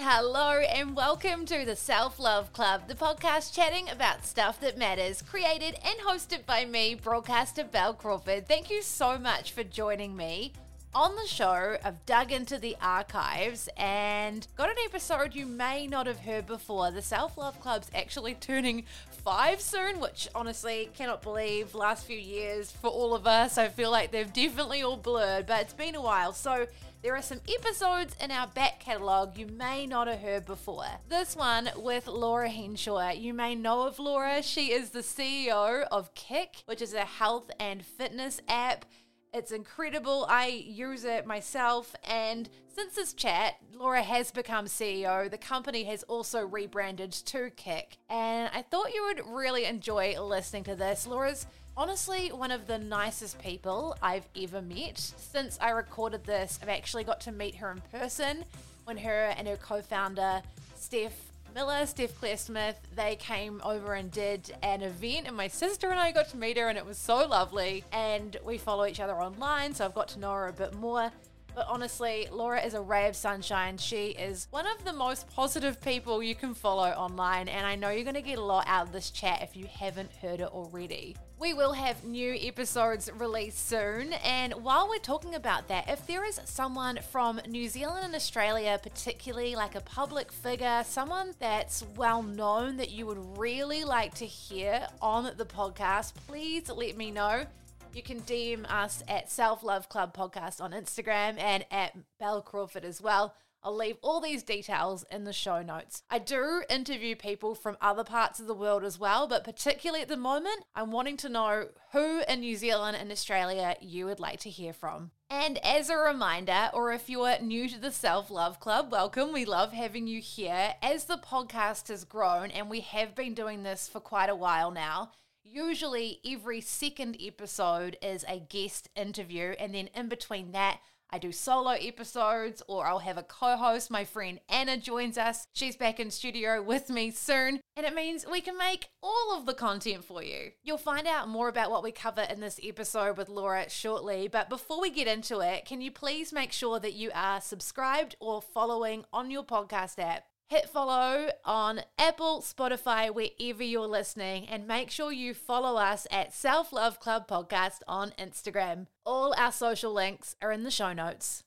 Hello, and welcome to the Self Love Club, the podcast chatting about stuff that matters, created and hosted by me, broadcaster Bel Crawford. Thank you so much for joining me. On the show, I've dug into the archives and got an episode you may not have heard before. The Self Love Club's actually turning five soon, which honestly cannot believe. Last few years for all of us, I feel like they've definitely all blurred, but it's been a while. So there are some episodes in our back catalogue you may not have heard before. This one with Laura Henshaw. You may know of Laura. She is the CEO of kic, which is a health and fitness app. It's incredible. I use it myself. And since this chat, Laura has become CEO. The company has also rebranded to kic. And I thought you would really enjoy listening to this. Laura's honestly one of the nicest people I've ever met. Since I recorded this, I've actually got to meet her in person when her and her co founder, Steph Miller, Steph Claire Smith, they came over and did an event, and my sister and I got to meet her, and it was so lovely. And we follow each other online, so I've got to know her a bit more. But honestly, Laura is a ray of sunshine. She is one of the most positive people you can follow online, and I know you're going to get a lot out of this chat if you haven't heard it already. We will have new episodes released soon, and while we're talking about that, if there is someone from New Zealand and Australia, particularly like a public figure, someone that's well known that you would really like to hear on the podcast, please let me know. You can DM us at Self Love Club Podcast on Instagram and at Bel Crawford as well. I'll leave all these details in the show notes. I do interview people from other parts of the world as well, but particularly at the moment, I'm wanting to know who in New Zealand and Australia you would like to hear from. And as a reminder, or if you're new to the Self Love Club, welcome. We love having you here. As the podcast has grown, and we have been doing this for quite a while now, Usually, every second episode is a guest interview, and then in between that, I do solo episodes or I'll have a co host. My friend Anna joins us. She's back in studio with me soon, and it means we can make all of the content for you. You'll find out more about what we cover in this episode with Laura shortly, but before we get into it, can you please make sure that you are subscribed or following on your podcast app? Hit follow on Apple, Spotify, wherever you're listening, and make sure you follow us at Self Love Club Podcast on Instagram. All our social links are in the show notes.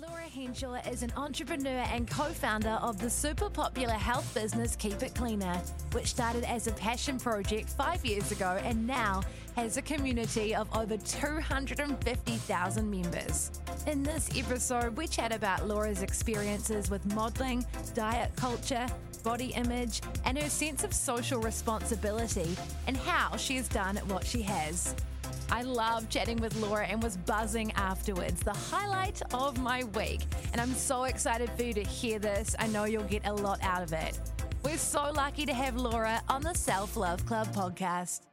Laura Henshaw is an entrepreneur and co founder of the super popular health business Keep It Cleaner, which started as a passion project five years ago and now has a community of over 250,000 members. In this episode, we chat about Laura's experiences with modeling, diet culture, body image, and her sense of social responsibility, and how she has done what she has. I love chatting with Laura and was buzzing afterwards. The highlight of my week. And I'm so excited for you to hear this. I know you'll get a lot out of it. We're so lucky to have Laura on the Self Love Club podcast.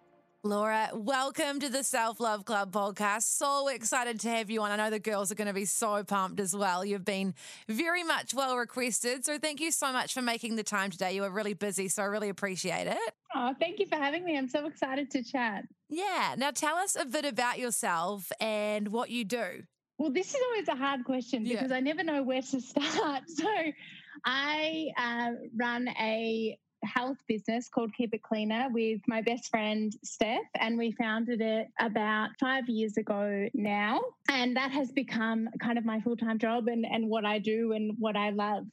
Laura, welcome to the Self Love Club podcast. So excited to have you on. I know the girls are going to be so pumped as well. You've been very much well requested. So thank you so much for making the time today. You were really busy, so I really appreciate it. Oh, thank you for having me. I'm so excited to chat. Yeah. Now tell us a bit about yourself and what you do. Well, this is always a hard question because yeah. I never know where to start. So I uh, run a health business called Keep It Cleaner with my best friend Steph, and we founded it about five years ago now. And that has become kind of my full time job and, and what I do and what I love.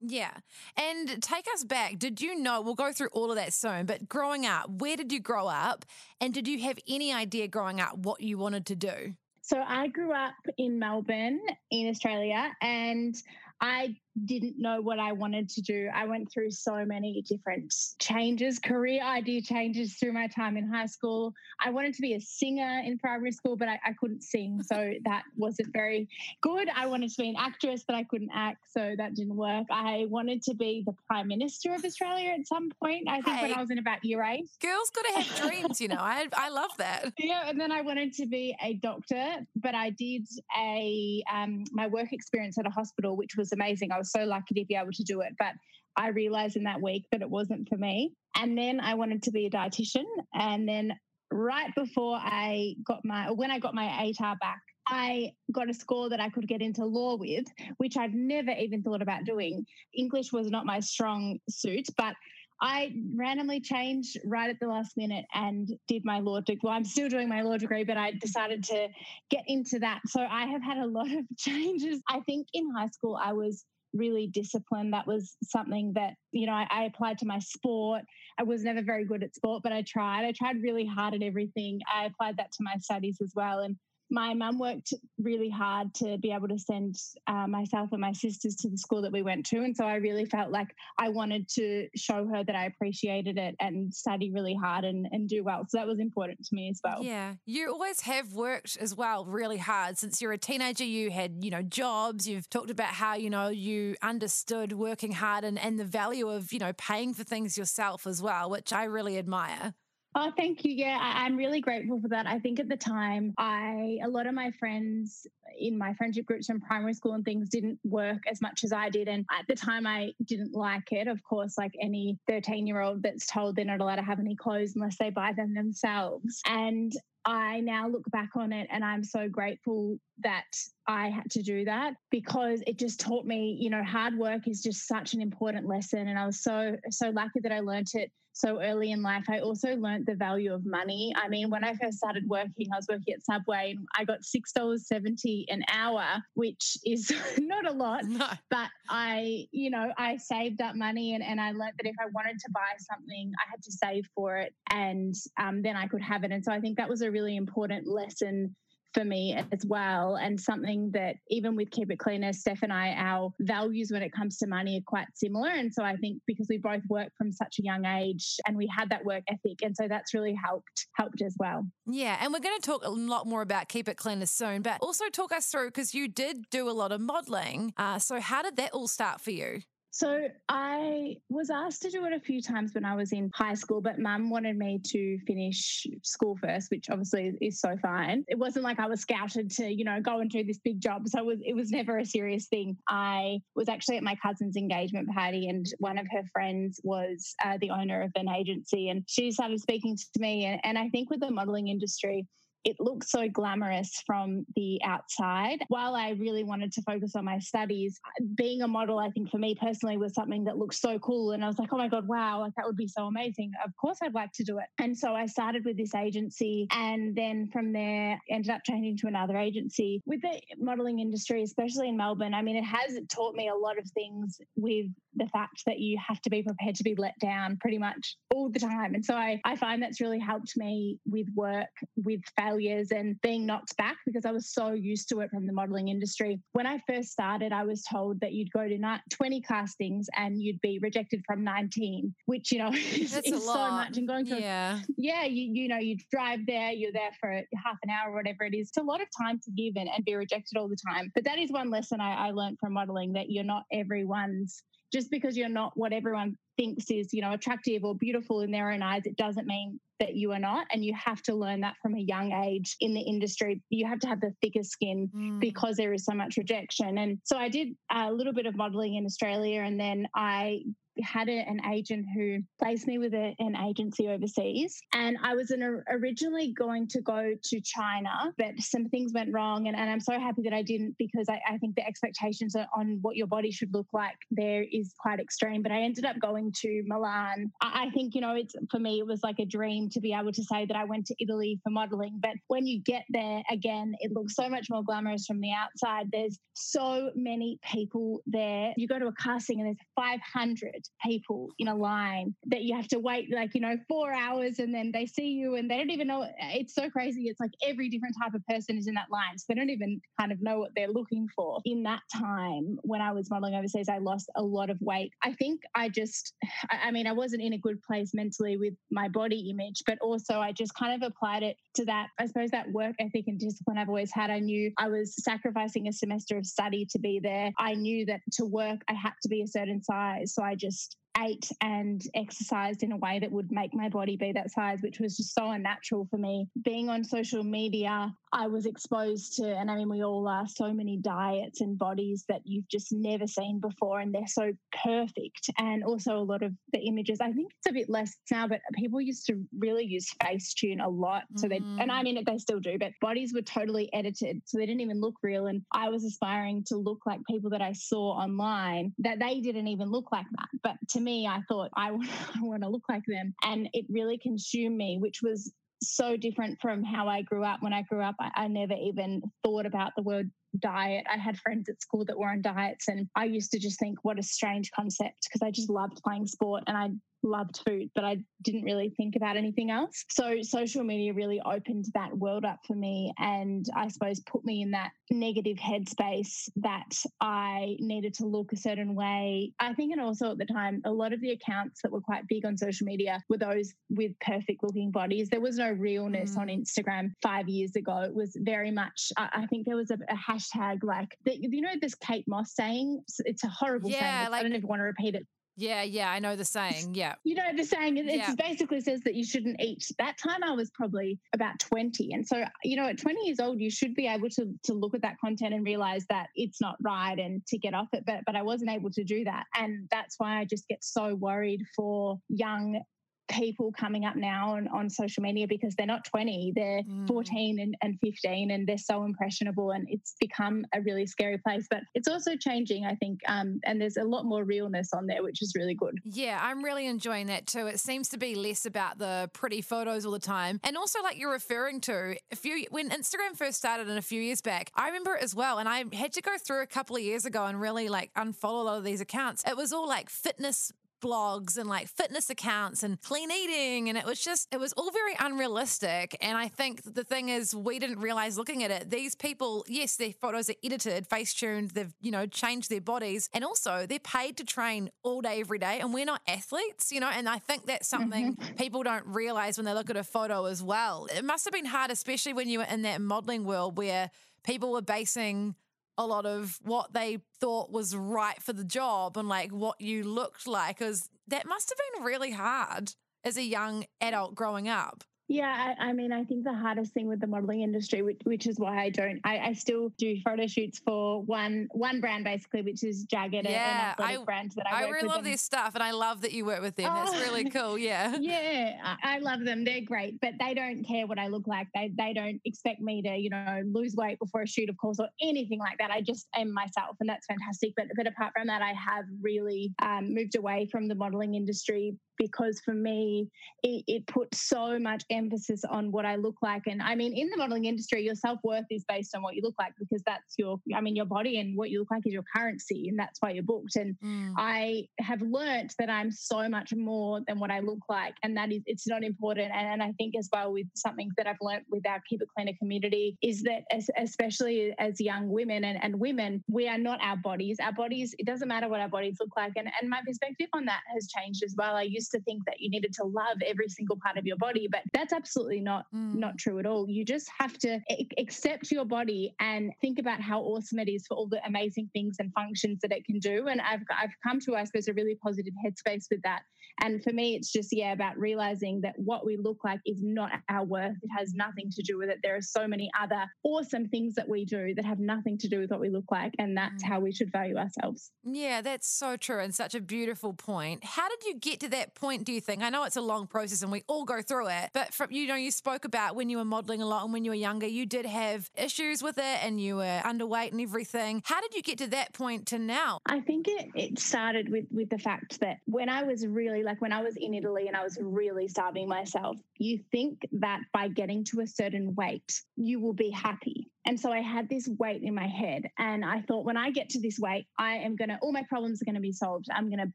Yeah. And take us back. Did you know? We'll go through all of that soon, but growing up, where did you grow up? And did you have any idea growing up what you wanted to do? So I grew up in Melbourne, in Australia, and I didn't know what I wanted to do. I went through so many different changes, career idea changes through my time in high school. I wanted to be a singer in primary school, but I, I couldn't sing. So that wasn't very good. I wanted to be an actress, but I couldn't act. So that didn't work. I wanted to be the Prime Minister of Australia at some point. I think hey, when I was in about year eight. Girls got to have dreams, you know. I, I love that. Yeah. And then I wanted to be a doctor, but I did a um, my work experience at a hospital, which was amazing. I was so lucky to be able to do it. But I realized in that week that it wasn't for me. And then I wanted to be a dietitian. And then right before I got my, when I got my ATAR back, I got a score that I could get into law with, which I'd never even thought about doing. English was not my strong suit, but I randomly changed right at the last minute and did my law degree. Well, I'm still doing my law degree, but I decided to get into that. So I have had a lot of changes. I think in high school, I was really disciplined. That was something that, you know, I, I, applied to my sport. I was never very good at sport, but I tried. I tried really hard at everything. I applied that to my studies as well. And my mum worked really hard to be able to send uh, myself and my sisters to the school that we went to. And so I really felt like I wanted to show her that I appreciated it and study really hard and, and do well. So that was important to me as well. Yeah. You always have worked as well really hard. Since you're a teenager, you had, you know, jobs. You've talked about how, you know, you understood working hard and, and the value of, you know, paying for things yourself as well, which I really admire. Oh, thank you. Yeah, I, am really grateful for that. I think at the time, I a lot of my friends in my friendship groups from primary school and things didn't work as much as I did, and at the time, I didn't like it. Of course, like any 13 year old that's told they're not allowed to have any clothes unless they buy them themselves, and I now look back on it and I'm so grateful that I had to do that because it just taught me, you know, hard work is just such an important lesson. And I was so, so lucky that I learned it so early in life. I also learned the value of money. I mean, when I first started working, I was working at Subway and I got $6.70 an hour, which is not a lot, no. but I, you know, I saved up money and, and I learned that if I wanted to buy something, I had to save for it and um, then I could have it. And so I think that was a really important lesson for me as well. And something that even with Keep It Cleaner, Steph and I, our values when it comes to money are quite similar. And so I think because we both work from such a young age and we had that work ethic. And so that's really helped helped as well. Yeah. And we're going to talk a lot more about Keep It Cleaner soon, but also talk us through because you did do a lot of modeling. Uh, so how did that all start for you? So I was asked to do it a few times when I was in high school, but mum wanted me to finish school first, which obviously is so fine. It wasn't like I was scouted to, you know, go and do this big job. So it was, it was never a serious thing. I was actually at my cousin's engagement party and one of her friends was uh, the owner of an agency and she started speaking to me. And, and I think with the modeling industry, it looks so glamorous from the outside. While I really wanted to focus on my studies, being a model, I think for me personally was something that looked so cool. And I was like, oh my God, wow, like that would be so amazing. Of course, I'd like to do it. And so I started with this agency. And then from there, ended up changing to another agency. With the modeling industry, especially in Melbourne, I mean, it has taught me a lot of things with the fact that you have to be prepared to be let down pretty much all the time. And so I, I find that's really helped me with work, with failures and being knocked back because I was so used to it from the modeling industry. When I first started, I was told that you'd go to 20 castings and you'd be rejected from 19, which, you know, is, is so much. And going to, yeah, yeah you, you know, you drive there, you're there for half an hour or whatever it is. It's a lot of time to give and, and be rejected all the time. But that is one lesson I, I learned from modeling that you're not everyone's just because you're not what everyone thinks is, you know, attractive or beautiful in their own eyes, it doesn't mean that you are not. And you have to learn that from a young age in the industry. You have to have the thicker skin mm. because there is so much rejection. And so I did a little bit of modeling in Australia and then I had a, an agent who placed me with a, an agency overseas. And I was an, originally going to go to China, but some things went wrong. And, and I'm so happy that I didn't because I, I think the expectations on what your body should look like there is quite extreme. But I ended up going to Milan. I think, you know, it's for me, it was like a dream to be able to say that I went to Italy for modeling. But when you get there again, it looks so much more glamorous from the outside. There's so many people there. You go to a casting and there's 500 people in a line that you have to wait like, you know, four hours and then they see you and they don't even know. It's so crazy. It's like every different type of person is in that line. So they don't even kind of know what they're looking for. In that time when I was modeling overseas, I lost a lot of weight. I think I just, I mean, I wasn't in a good place mentally with my body image, but also I just kind of applied it to that, I suppose, that work ethic and discipline I've always had. I knew I was sacrificing a semester of study to be there. I knew that to work, I had to be a certain size. So I just ate and exercised in a way that would make my body be that size, which was just so unnatural for me. Being on social media, I was exposed to, and I mean, we all are, so many diets and bodies that you've just never seen before, and they're so perfect. And also, a lot of the images, I think it's a bit less now, but people used to really use Facetune a lot. So they, mm. and I mm. mean, they still do, but bodies were totally edited. So they didn't even look real. And I was aspiring to look like people that I saw online that they didn't even look like that. But to me, I thought I want, I want to look like them. And it really consumed me, which was so different from how I grew up. When I grew up, I, I, never even thought about the word diet. I had friends at school that were on diets, and I used to just think, what a strange concept because I just loved playing sport and I loved food, but I didn't really think about anything else. So social media really opened that world up for me and I suppose put me in that negative headspace that I needed to look a certain way. I think, and also at the time, a lot of the accounts that were quite big on social media were those with perfect looking bodies. There was no realness mm. on Instagram five years ago. It was very much, I, think there was a, a hashtag like, the, you know, this Kate Moss saying, it's a horrible yeah, saying. Like, I don't even want to repeat it. Yeah, yeah, I know the saying. Yeah. You know the saying, it yeah. basically says that you shouldn't eat. That time I was probably about 20. And so, you know, at 20 years old, you should be able to to look at that content and realize that it's not right and to get off it. But but I wasn't able to do that. And that's why I just get so worried for young people coming up now on, on social media because they're not 20, they're mm. 14 and, and 15, and they're so impressionable. And it's become a really scary place. But it's also changing, I think. Um, and there's a lot more realness on there, which is really good. Yeah, I'm really enjoying that too. It seems to be less about the pretty photos all the time. And also, like you're referring to, a few when Instagram first started and a few years back, I remember it as well. And I had to go through a couple of years ago and really like unfollow a lot of these accounts. It was all like fitness blogs and like fitness accounts and clean eating. And it was just, it was all very unrealistic. And I think the thing is, we didn't realize looking at it, these people, yes, their photos are edited, face tuned, they've, you know, changed their bodies. And also they're paid to train all day, every day. And we're not athletes, you know, and I think that's something mm-hmm. people don't realize when they look at a photo as well. It must have been hard, especially when you were in that modeling world where people were basing a lot of what they thought was right for the job and like what you looked like because that must have been really hard as a young adult growing up yeah, I, I, mean, I think the hardest thing with the modeling industry, which, which is why I don't, I, I, still do photo shoots for one one brand basically, which is JAGGAD, yeah, I, brand that I, I really love their stuff, and I love that you work with them. Oh, That's really cool. Yeah, yeah, I love them. They're great, but they don't care what I look like. They they don't expect me to, you know, lose weight before a shoot, of course, or anything like that. I just am myself, and that's fantastic. But but apart from that, I have really um, moved away from the modeling industry because for me, it, it put so much emphasis on what I look like. And I mean, in the modeling industry, your self worth is based on what you look like because that's your, I mean, your body and what you look like is your currency, and that's why you're booked. And mm. I have learnt that I'm so much more than what I look like, and that is, it's not important. And, and I think as well with something that I've learnt with our Keep It Cleaner community is that, as, especially as young women and, and women, we are not our bodies. Our bodies, it doesn't matter what our bodies look like. And, and my perspective on that has changed as well. I used to think that you needed to love every single part of your body, but that's absolutely not mm. not true at all. You just have to accept your body and think about how awesome it is for all the amazing things and functions that it can do. And I've I've come to I suppose a really positive headspace with that. And for me, it's just, yeah, about realizing that what we look like is not our worth. It has nothing to do with it. There are so many other awesome things that we do that have nothing to do with what we look like. And that's mm. how we should value ourselves. Yeah, that's so true and such a beautiful point. How did you get to that point, do you think? I know it's a long process and we all go through it, but from, you know, you spoke about when you were modeling a lot and when you were younger, you did have issues with it and you were underweight and everything. How did you get to that point to now? I think it, it started with, with the fact that when I was really like when I was in Italy and I was really starving myself, you think that by getting to a certain weight, you will be happy. And so I had this weight in my head. And I thought, when I get to this weight, I am going to, all my problems are going to be solved. I'm going to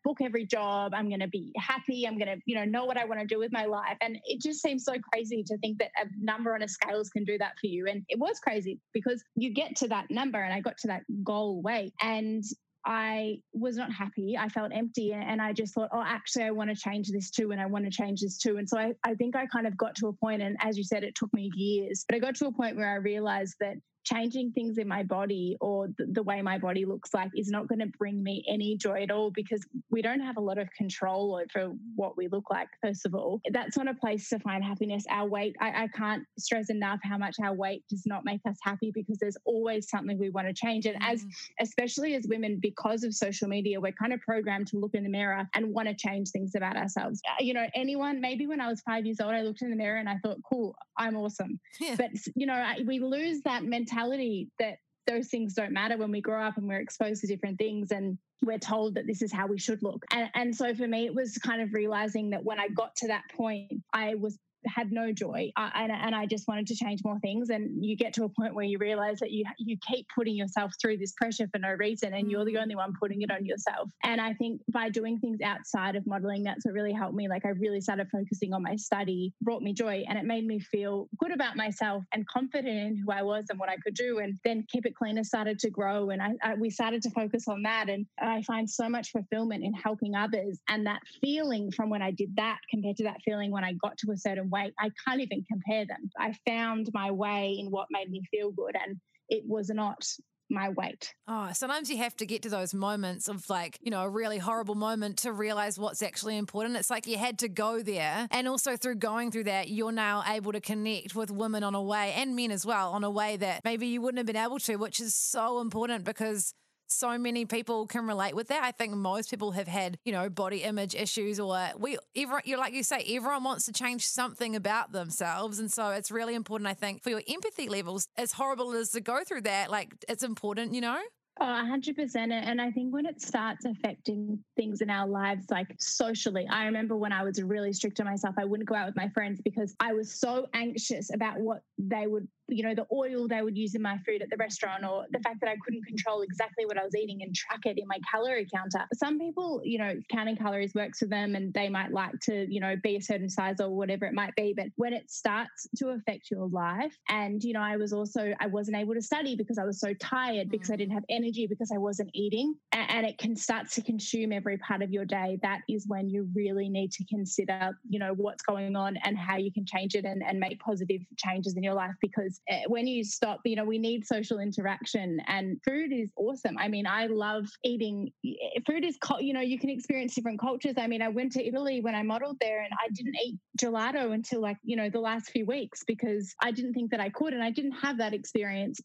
book every job. I'm going to be happy. I'm going to, you know, know what I want to do with my life. And it just seems so crazy to think that a number on a scales can do that for you. And it was crazy because you get to that number and I got to that goal weight. And I was not happy. I felt empty. And I just thought, oh, actually, I want to change this too. And I want to change this too. And so I, I think I kind of got to a point, and as you said, it took me years, but I got to a point where I realized that changing things in my body or the, the way my body looks like is not going to bring me any joy at all because we don't have a lot of control over what we look like, first of all. That's not a place to find happiness. Our weight, I, I can't stress enough how much our weight does not make us happy because there's always something we want to change. And as, mm. especially as women, because of social media, we're kind of programmed to look in the mirror and want to change things about ourselves. Uh, you know, anyone, maybe when I was five years old, I looked in the mirror and I thought, cool, I'm awesome. Yeah. But, you know, we lose that mentality mentality that those things don't matter when we grow up and we're exposed to different things and we're told that this is how we should look. And, and so for me, it was kind of realizing that when I got to that point, I was had no joy uh, and, and I just wanted to change more things. And you get to a point where you realize that you you keep putting yourself through this pressure for no reason, and you're the mm. only one putting it on yourself. And I think by doing things outside of modeling, that's what really helped me. Like I really started focusing on my study, brought me joy, and it made me feel good about myself and confident in who I was and what I could do. And then Keep It Cleaner started to grow, and I, I we started to focus on that. And I find so much fulfillment in helping others, and that feeling from when I did that compared to that feeling when I got to a certain weight, I can't even compare them. I found my way in what made me feel good, and it was not my weight. Oh, sometimes you have to get to those moments of like, you know, a really horrible moment to realize what's actually important. It's like you had to go there. And also through going through that, you're now able to connect with women on a way and men as well on a way that maybe you wouldn't have been able to, which is so important because so many people can relate with that. I think most people have had, you know, body image issues or we everyone you're like you say, everyone wants to change something about themselves. And so it's really important, I think, for your empathy levels, as horrible as to go through that, like it's important, you know? Oh, 100%. And I think when it starts affecting things in our lives, like socially, I remember when I was really strict on myself, I wouldn't go out with my friends because I was so anxious about what they would you know, the oil they would use in my food at the restaurant or the fact that I couldn't control exactly what I was eating and track it in my calorie counter. Some people, you know, counting calories works for them and they might like to, you know, be a certain size or whatever it might be. But when it starts to affect your life, and, you know, I was also, I wasn't able to study because I was so tired, because I mm. didn't have energy, because I wasn't eating, and it can start to consume every part of your day, that is when you really need to consider, you know, what's going on and how you can change it and, and make positive changes in your life because when you stop, you know, we need social interaction and food is awesome. I mean, I love eating eh, food is, you know, you can experience different cultures. I mean, I went to Italy when I modeled there and I didn't eat gelato until like, you know, the last few weeks because I didn't think that I could and I didn't have that experience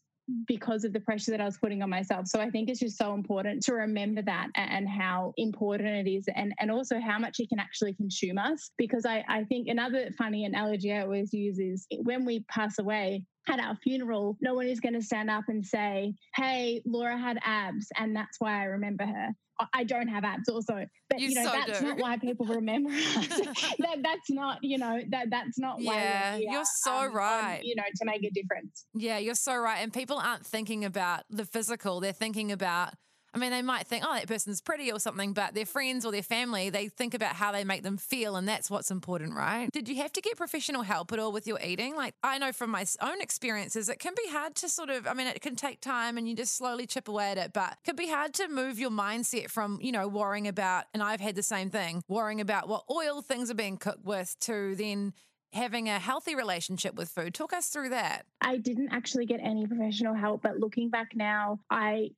because of the pressure that I was putting on myself. So I think it's just so important to remember that and how important it is and, and also how much it can actually consume us. Because I, I think another funny analogy I always use is when we pass away, at our funeral, no one is going to stand up and say, Hey, Laura had abs, and that's why I remember her. I don't have abs also, but you, you know so that's do. not why people remember us. that, that's not you know that that's not why. Yeah, you're so um, right. On, you know to make a difference. Yeah, you're so right. And people aren't thinking about the physical; they're thinking about I mean, they might think, oh, that person's pretty or something, but their friends or their family, they think about how they make them feel, and that's what's important, right? Did you have to get professional help at all with your eating? Like, I know from my own experiences, it can be hard to sort of, I mean, it can take time and you just slowly chip away at it, but it can be hard to move your mindset from, you know, worrying about, and I've had the same thing, worrying about what oil things are being cooked with to then having a healthy relationship with food. Talk us through that. I didn't actually get any professional help, but looking back now, I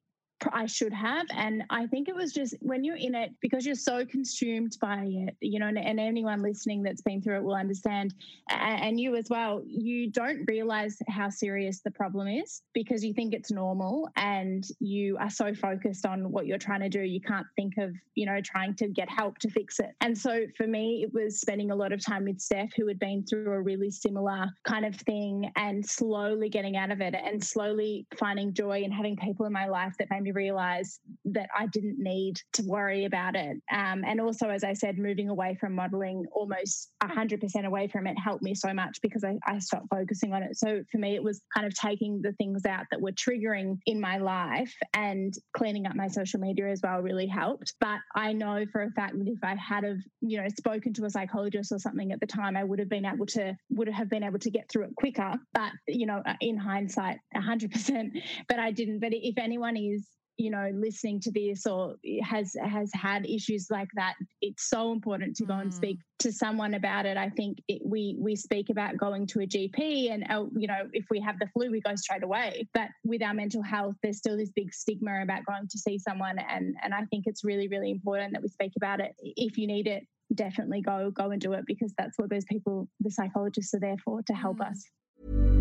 I should have. And I think it was just when you're in it, because you're so consumed by it, you know, and, and anyone listening that's been through it will understand, and, and you as well, you don't realize how serious the problem is because you think it's normal and you are so focused on what you're trying to do, you can't think of, you know, trying to get help to fix it. And so for me, it was spending a lot of time with Steph, who had been through a really similar kind of thing and slowly getting out of it and slowly finding joy and having people in my life that made me realize that I didn't need to worry about it. Um, and also, as I said, moving away from modeling almost 100% away from it helped me so much because I, I stopped focusing on it. So for me, it was kind of taking the things out that were triggering in my life and cleaning up my social media as well really helped. But I know for a fact that if I had have, you know, spoken to a psychologist or something at the time, I would have been able to would have been able to get through it quicker. But you know, in hindsight, hundred percent. But I didn't. But if anyone is you know listening to this or has has had issues like that it's so important to go mm. and speak mm. to someone about it i think it, we we speak about going to a gp and uh, you know if we have the flu we go straight away but with our mental health there's still this big stigma about going to see someone and and i think it's really really important that we speak about it if you need it definitely go go and do it because that's what those people the psychologists are there for to help mm. us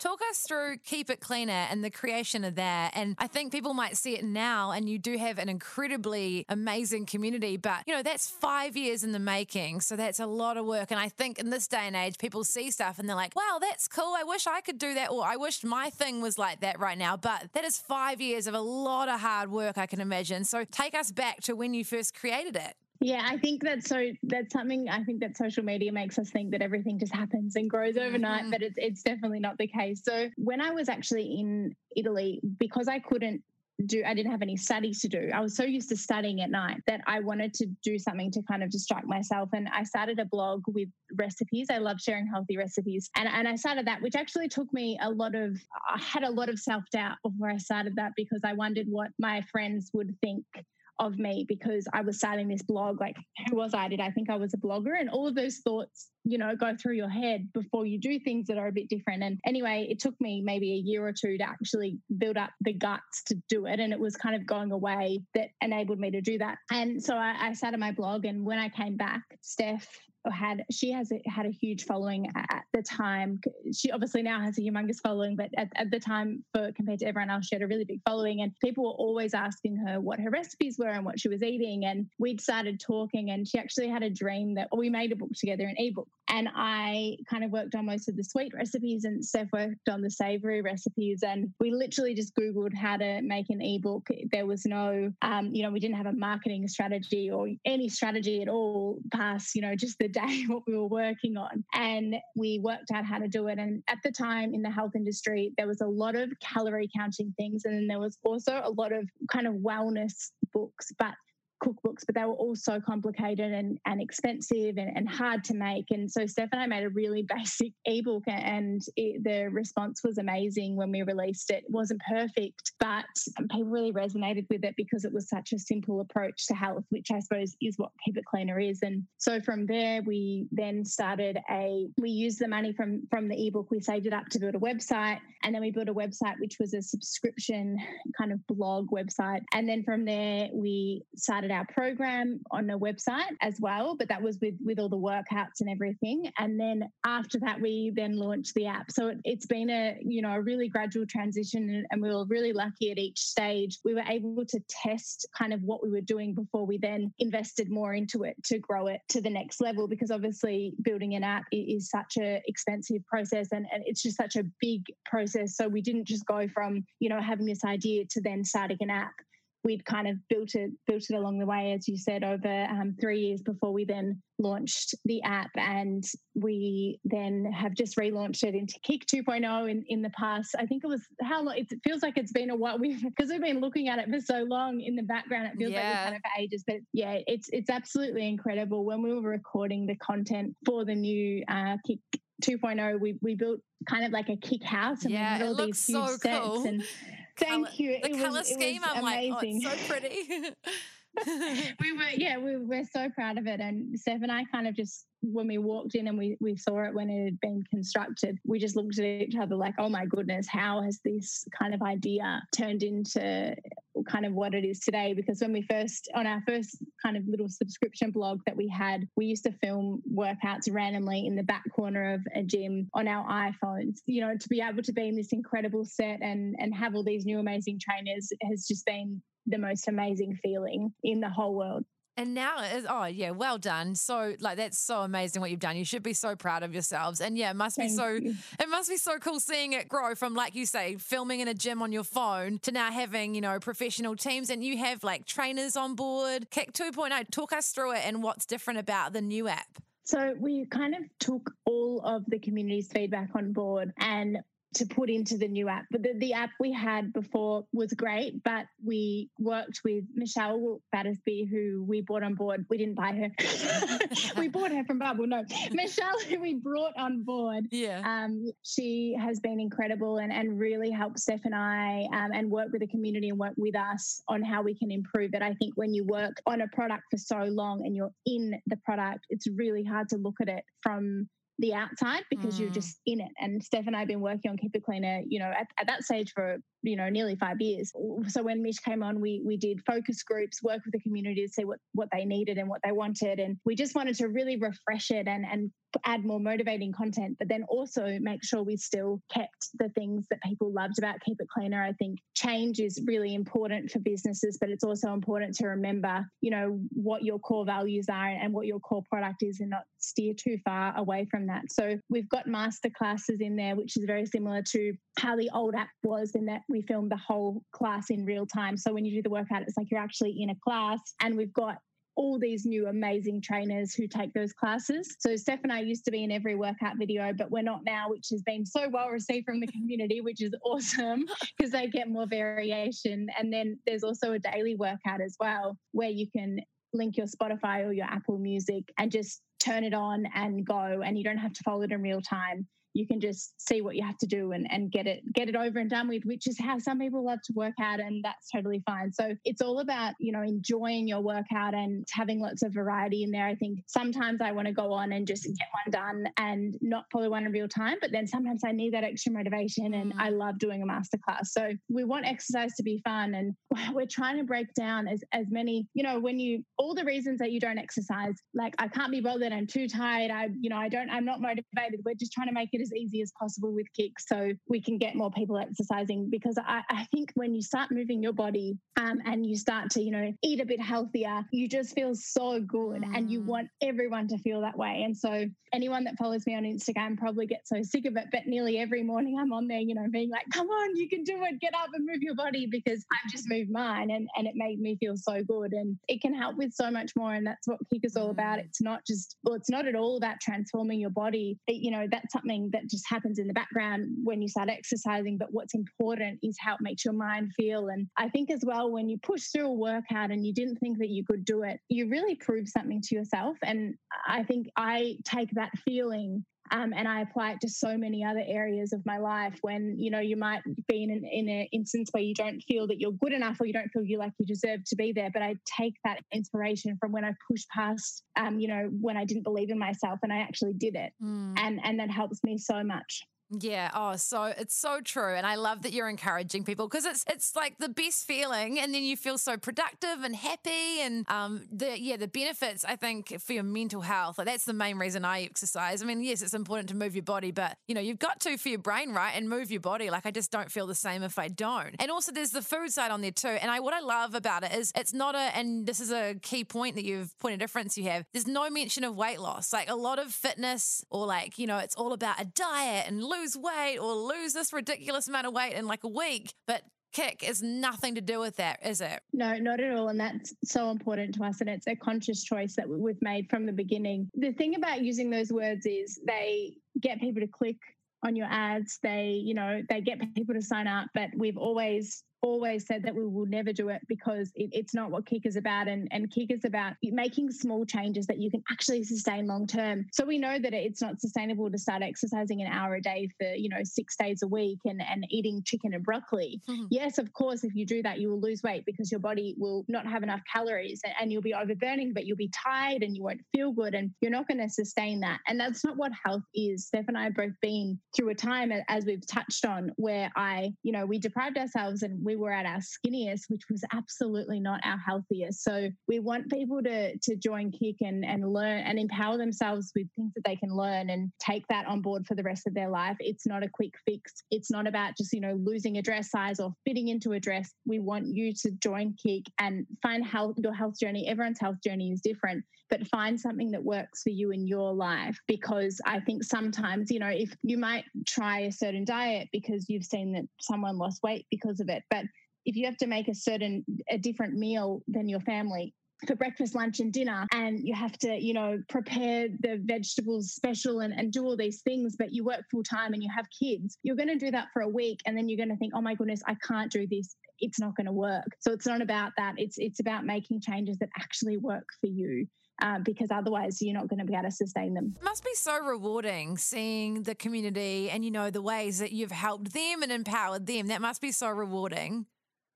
Talk us through Keep It Cleaner and the creation of that. And I think people might see it now, and you do have an incredibly amazing community, but you know, that's five years in the making. So that's a lot of work. And I think in this day and age, people see stuff and they're like, wow, that's cool. I wish I could do that. Or I wish my thing was like that right now. But that is five years of a lot of hard work, I can imagine. So take us back to when you first created it. Yeah, I think that's so. That's something I think that social media makes us think that everything just happens and grows overnight, mm-hmm. but it's it's definitely not the case. So when I was actually in Italy, because I couldn't do I didn't have any studies to do. I was so used to studying at night that I wanted to do something to kind of distract myself. And I started a blog with recipes. I love sharing healthy recipes. And, and I started that, which actually took me a lot of I had a lot of self-doubt before I started that because I wondered what my friends would think of me because I was starting this blog. Like, who was I? Did I think I was a blogger? And all of those thoughts, you know, go through your head before you do things that are a bit different. And anyway, it took me maybe a year or two to actually build up the guts to do it. And it was kind of going away that enabled me to do that. And so I, I started my blog. And when I came back, Steph had she has a, had a huge following at the time. She obviously now has a humongous following, but at, at, the time, for compared to everyone else, she had a really big following, and people were always asking her what her recipes were and what she was eating. And we'd started talking, and she actually had a dream that we made a book together, an ebook. And I kind of worked on most of the sweet recipes, and Steph worked on the savory recipes. And we literally just Googled how to make an ebook. There was no, um, you know, we didn't have a marketing strategy or any strategy at all past, you know, just the day what we were working on. And we worked out how to do it. And at the time in the health industry, there was a lot of calorie counting things. And then there was also a lot of kind of wellness books. But cookbooks, but they were all so complicated and, and expensive and, and hard to make. And so Steph and I made a really basic ebook, and it, the response was amazing when we released it. It wasn't perfect, but people really resonated with it because it was such a simple approach to health, which I suppose is what Keep It Cleaner is. And so from there, we then started a. We used the money from from the ebook, we saved it up to build a website, and then we built a website which was a subscription kind of blog website. And then from there, we started started our program on a website as well, but that was with with all the workouts and everything. And then after that, we then launched the app. So it, has been a you know a really gradual transition, and, we were really lucky at each stage. We were able to test kind of what we were doing before we then invested more into it to grow it to the next level. Because obviously, building an app is such a expensive process, and, and it's just such a big process. So we didn't just go from you know having this idea to then starting an app we'd kind of built it built it along the way, as you said, over um, three years before we then launched the app, and we then have just relaunched it into kic 2.0 in, in the past. I think it was how long? It feels like it's been a while. Because we've been looking at it for so long in the background. It feels yeah. like we've had it for ages, but yeah, it's it's absolutely incredible. When we were recording the content for the new uh, kic 2.0, we we built kind of like a kic house and yeah, we had all these huge so cool. and Thank color, you. The it color was, scheme, I'm amazing. like, oh, it's so pretty. we were yeah we we're so proud of it. And Steph and I kind of just when we walked in and we we saw it when it had been constructed we just looked at each other like oh my goodness how has this kind of idea turned into kind of what it is today? Because when we first on our first kind of little subscription blog that we had we used to film workouts randomly in the back corner of a gym on our iPhones. You know to be able to be in this incredible set and and have all these new amazing trainers has just been the most amazing feeling in the whole world. And now, it is, oh yeah, well done. So like that's so amazing what you've done. You should be so proud of yourselves. And yeah, it must Thank be so. You. It must be so cool seeing it grow from like you say, filming in a gym on your phone to now having you know professional teams, and you have like trainers on board. kic 2.0. Talk us through it and what's different about the new app. So we kind of took all of the community's feedback on board and to put into the new app. But the, the app we had before was great, but we worked with Michelle Battersby, who we brought on board. We didn't buy her. we bought her from Bubble. No, Michelle, who we brought on board. Yeah. Um, she has been incredible and, and really helped Steph and I um, and work with the community and work with us on how we can improve it. I think when you work on a product for so long and you're in the product, it's really hard to look at it from the outside because mm. you're just in it. And Steph and I have been working on Keep It Cleaner, you know, at, at that stage for you know nearly five years. So when mish came on we we did focus groups work with the community to see what what they needed and what they wanted and we just wanted to really refresh it and and add more motivating content but then also make sure we still kept the things that people loved about keep it cleaner. I think change is really important for businesses but it's also important to remember you know what your core values are and what your core product is and not steer too far away from that. So we've got master classes in there which is very similar to how the old app was in that we filmed the whole class in real time. So when you do the workout, it's like you're actually in a class, and we've got all these new amazing trainers who take those classes. So Steph and I used to be in every workout video, but we're not now, which has been so well received from the community, which is awesome because they get more variation. And then there's also a daily workout as well, where you can link your Spotify or your Apple Music and just turn it on and go, and you don't have to follow it in real time you can just see what you have to do and, and get it get it over and done with which is how some people love to work out and that's totally fine. So it's all about you know enjoying your workout and having lots of variety in there. I think sometimes i want to go on and just get one done and not follow one in real time but then sometimes i need that extra motivation and i mm. love doing a masterclass. So we want exercise to be fun and we're trying to break down as as many you know when you all the reasons that you don't exercise like i can't be bothered i'm too tired i you know i don't i'm not motivated we're just trying to make it it as easy as possible with kics so we can get more people exercising because I, I think when you start moving your body um, and you start to, you know, eat a bit healthier, you just feel so good mm. and you mm. want everyone to feel that way. And so anyone that follows me on Instagram probably gets so sick of it, but nearly every morning I'm on there, you know, being like, come on, you can do it, get up and move your body because I've just moved mine and, and it made me feel so good. And it can help with so much more. And that's what kic is all about. Mm. It's not just, well, it's not at all about transforming your body. It, you know, that's something that just happens in the background when you start exercising. But what's important is how it makes your mind feel. And I think as well, when you push through a workout and you didn't think that you could do it, you really prove something to yourself. And I think I take that feeling um, and I apply it to so many other areas of my life when, you know, you might be in an, in an instance where you don't feel that you're good enough or you don't feel you like you deserve to be there. But I take that inspiration from when I pushed past, um, you know, when I didn't believe in myself and I actually did it. Mm. And, and that helps me so much. Yeah. Oh, so it's so true. And I love that you're encouraging people because it's it's like the best feeling and then you feel so productive and happy and um the yeah, the benefits I think for your mental health. Like that's the main reason I exercise. I mean, yes, it's important to move your body, but you know, you've got to for your brain, right? And move your body. Like I just don't feel the same if I don't. And also there's the food side on there too. And I what I love about it is it's not a and this is a key point that you've point of difference you have. There's no mention of weight loss. Like a lot of fitness or like, you know, it's all about a diet and lose lose weight or lose this ridiculous amount of weight in like a week. But kic is nothing to do with that, is it? No, not at all. And that's so important to us. And it's a conscious choice that we've made from the beginning. The thing about using those words is they get people to click on your ads they you know they get people to sign up but we've always always said that we will never do it because it, it's not what kic is about and, and kic is about making small changes that you can actually sustain long term. So we know that it's not sustainable to start exercising an hour a day for you know six days a week and, and eating chicken and broccoli. Mm-hmm. yes of course if you do that you will lose weight because your body will not have enough calories and, and you'll be overburning but you'll be tired and you won't feel good and you're not going to sustain that. And that's not what health is. Steph and i have both been through a time as we've touched on where i you know we deprived ourselves and we were at our skinniest, which was absolutely not our healthiest. So we want people to to join kic and and learn and empower themselves with things that they can learn and take that on board for the rest of their life. It's not a quick fix. It's not about just, you know, losing a dress size or fitting into a dress. We want you to join kic and find health your health journey. Everyone's health journey is different, but find something that works for you in your life because I think sometimes, you know, if you might try a certain diet because you've seen that someone lost weight because of it, but if you have to make a certain a different meal than your family for breakfast, lunch, and dinner, and you have to, you know, prepare the vegetables special and, and do all these things, but you work full time and you have kids, you're going to do that for a week, and then you're going to think, oh my goodness, I can't do this. It's not going to work. So it's not about that. It's it's about making changes that actually work for you. Uh, because otherwise you're not going to be able to sustain them. It must be so rewarding seeing the community and you know the ways that you've helped them and empowered them. That must be so rewarding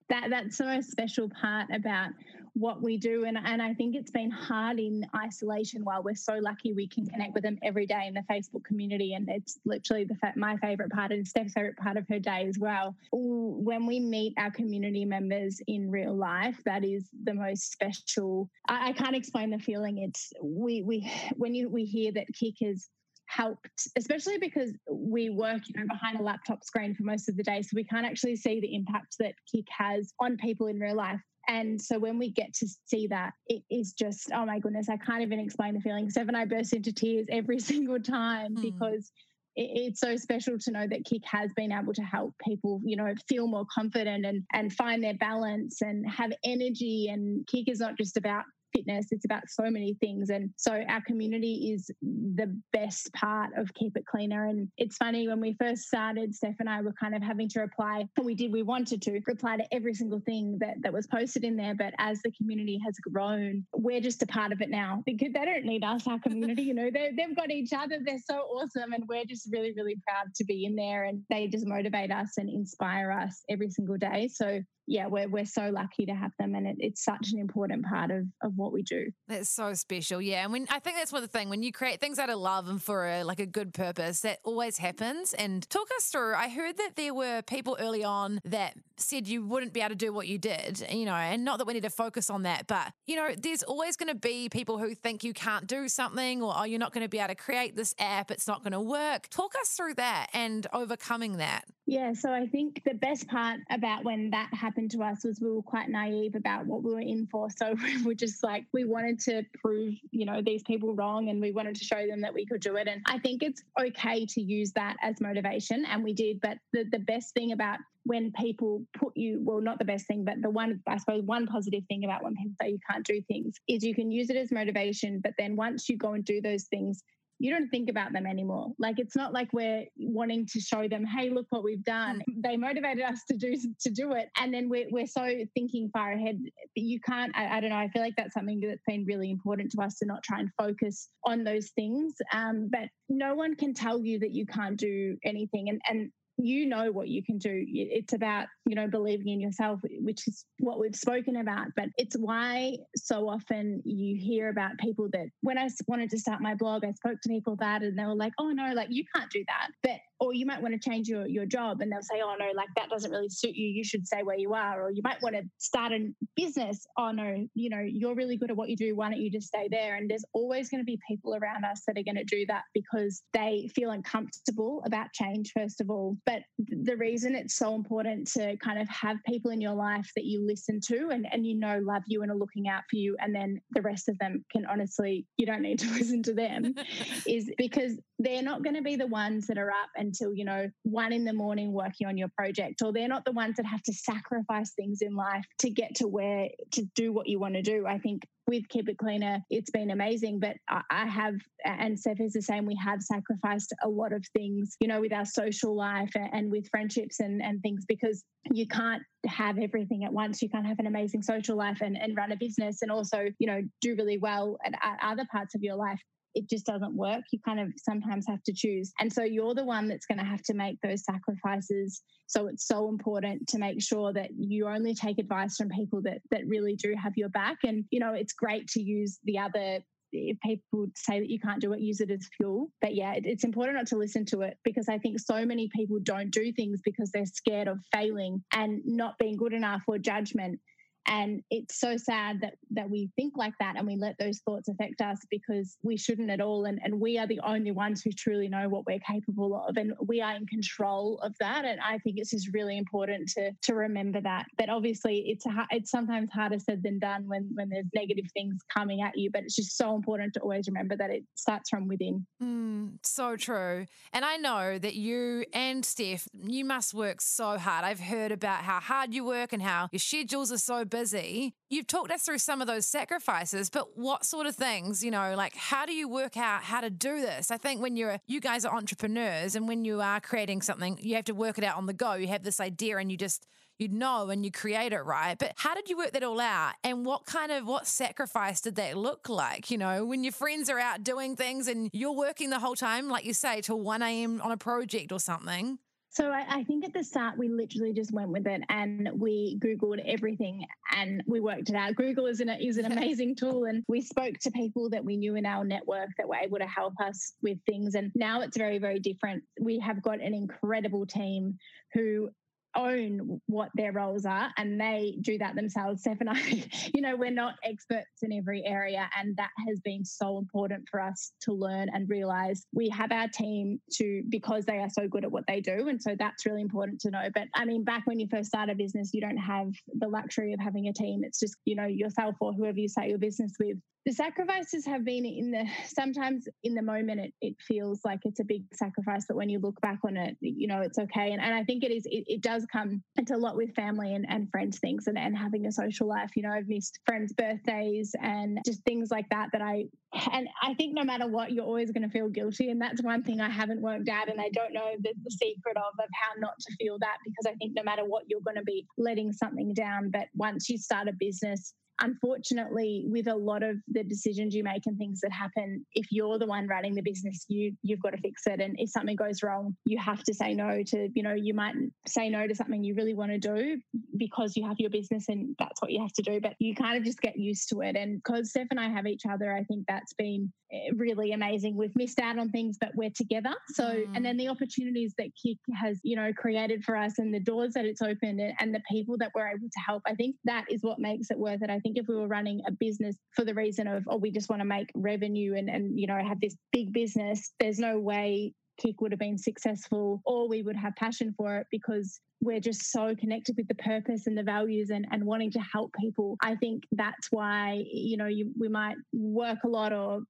that that's so a special part about what we do. And, and i think it's been hard in isolation while we're so lucky we can connect with them every day in the facebook community. And it's literally the my favorite part and steph's favorite part of her day as well. When we meet our community members in real life that is the most special. I, I can't explain the feeling. It's we we when you we hear that kic is helped, especially because we work, you know, behind a laptop screen for most of the day. So we can't actually see the impact that kic has on people in real life. And so when we get to see that, it is just, oh my goodness, I can't even explain the feeling. And I burst into tears every single time mm. because it's so special to know that kic has been able to help people, you know, feel more confident and and find their balance and have energy. And kic is not just about fitness. It's about so many things. And so our community is the best part of Keep It Cleaner. And it's funny when we first started, Steph and I were kind of having to reply, we did, we wanted to reply to every single thing that, that was posted in there. But as the community has grown, we're just a part of it now because they don't need us, our community, you know, they've got each other. They're so awesome. And we're just really, really proud to be in there. And they just motivate us and inspire us every single day. So yeah, we're, we're so lucky to have them. And it, it's such an important part of, of what we do. That's so special. Yeah. I mean, I think that's one of the thing when you create things out of love and for a, like a good purpose, that always happens. And talk us through, I heard that there were people early on that said you wouldn't be able to do what you did, you know, and not that we need to focus on that, but, you know, there's always going to be people who think you can't do something or, oh, you're not going to be able to create this app. It's not going to work. Talk us through that and overcoming that. Yeah, so I think the best part about when that happened to us was we were quite naive about what we were in for. So we were just like, we wanted to prove, you know, these people wrong and we wanted to show them that we could do it. And I think it's okay to use that as motivation. And we did. But the, the best thing about when people put you, well, not the best thing, but the one, I suppose, one positive thing about when people say you can't do things is you can use it as motivation. But then once you go and do those things, you don't think about them anymore. Like it's not like we're wanting to show them, hey, look what we've done. Mm. They motivated us to do to do it, and then we're we're so thinking far ahead. You can't. I, I don't know. I feel like that's something that's been really important to us to not try and focus on those things. Um, but no one can tell you that you can't do anything, and and you know what you can do. It's about, you know, believing in yourself, which is what we've spoken about. But it's why so often you hear about people that when I wanted to start my blog, I spoke to people that and they were like, oh no, like you can't do that. But or you might want to change your, your job and they'll say, oh no, like that doesn't really suit you. You should stay where you are. Or you might want to start a business. Oh no, you know, you're really good at what you do. Why don't you just stay there? And there's always going to be people around us that are going to do that because they feel uncomfortable about change, first of all. But the reason it's so important to kind of have people in your life that you listen to and, and you know love you and are looking out for you, and then the rest of them can honestly, you don't need to listen to them, is because they're not going to be the ones that are up until, you know, one in the morning working on your project, or they're not the ones that have to sacrifice things in life to get to where to do what you want to do. I think with Keep It Cleaner, it's been amazing. But I have, and Steph is the same, we have sacrificed a lot of things, you know, with our social life and with friendships and, and things because you can't have everything at once. You can't have an amazing social life and, and run a business and also, you know, do really well at, at other parts of your life it just doesn't work. You kind of sometimes have to choose. And so you're the one that's going to have to make those sacrifices. So it's so important to make sure that you only take advice from people that that really do have your back. And you know, it's great to use the other if people say that you can't do it, use it as fuel. But yeah, it's important not to listen to it because I think so many people don't do things because they're scared of failing and not being good enough or judgment. And it's so sad that that we think like that and we let those thoughts affect us because we shouldn't at all. And, and we are the only ones who truly know what we're capable of. And we are in control of that. And I think it's just really important to to remember that. But obviously it's a, it's sometimes harder said than done when when there's negative things coming at you. But it's just so important to always remember that it starts from within. Mm, so true. And I know that you and Steph, you must work so hard. I've heard about how hard you work and how your schedules are so busy. You've talked us through some of those sacrifices, but what sort of things, you know, like how do you work out how to do this? I think when you're, you guys are entrepreneurs and when you are creating something, you have to work it out on the go. You have this idea and you just, you know and you create it right but how did you work that all out and what kind of what sacrifice did that look like you know when your friends are out doing things and you're working the whole time like you say till 1 a.m on a project or something so I, I, think at the start we literally just went with it and we googled everything and we worked it out. Google is an is an amazing tool, and we spoke to people that we knew in our network that were able to help us with things. And now it's very very different. We have got an incredible team who own what their roles are and they do that themselves. Steph and I, you know, we're not experts in every area. And that has been so important for us to learn and realize we have our team to because they are so good at what they do. And so that's really important to know. But I mean, back when you first start a business, you don't have the luxury of having a team. It's just, you know, yourself or whoever you start your business with the sacrifices have been in the sometimes in the moment it, it feels like it's a big sacrifice but when you look back on it you know it's okay. And, and i think it is it, it does come into a lot with family and, and friends things and, and having a social life. You know i've missed friends birthdays and just things like that that i and i think no matter what you're always going to feel guilty. And that's one thing i haven't worked out and i don't know the, the secret of of how not to feel that because i think no matter what you're going to be letting something down. But once you start a business unfortunately with a lot of the decisions you make and things that happen if you're the one running the business you you've got to fix it. And if something goes wrong you have to say no to you know you might say no to something you really want to do because you have your business and that's what you have to do but you kind of just get used to it. And because Steph and I have each other I think that's been eh, really amazing. We've missed out on things but we're together. So mm. and then the opportunities that kic has you know created for us and the doors that it's opened and, and the people that we're able to help I think that is what makes it worth it. I think if we were running a business for the reason of, oh, we just want to make revenue and, and you know, have this big business, there's no way kic would have been successful or we would have passion for it because we're just so connected with the purpose and the values and, and wanting to help people. I think that's why, you know, you, we might work a lot or